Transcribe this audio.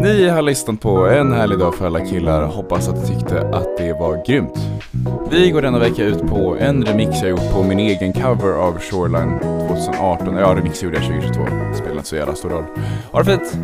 Ni har lyssnat på En härlig dag för alla killar. Hoppas att ni tyckte att det var grymt. Vi går denna vecka ut på en remix jag gjort på min egen cover av Shoreline 2018. Ja, remix gjorde jag 2022. Det spelar inte så jävla stor roll. Ha det fint!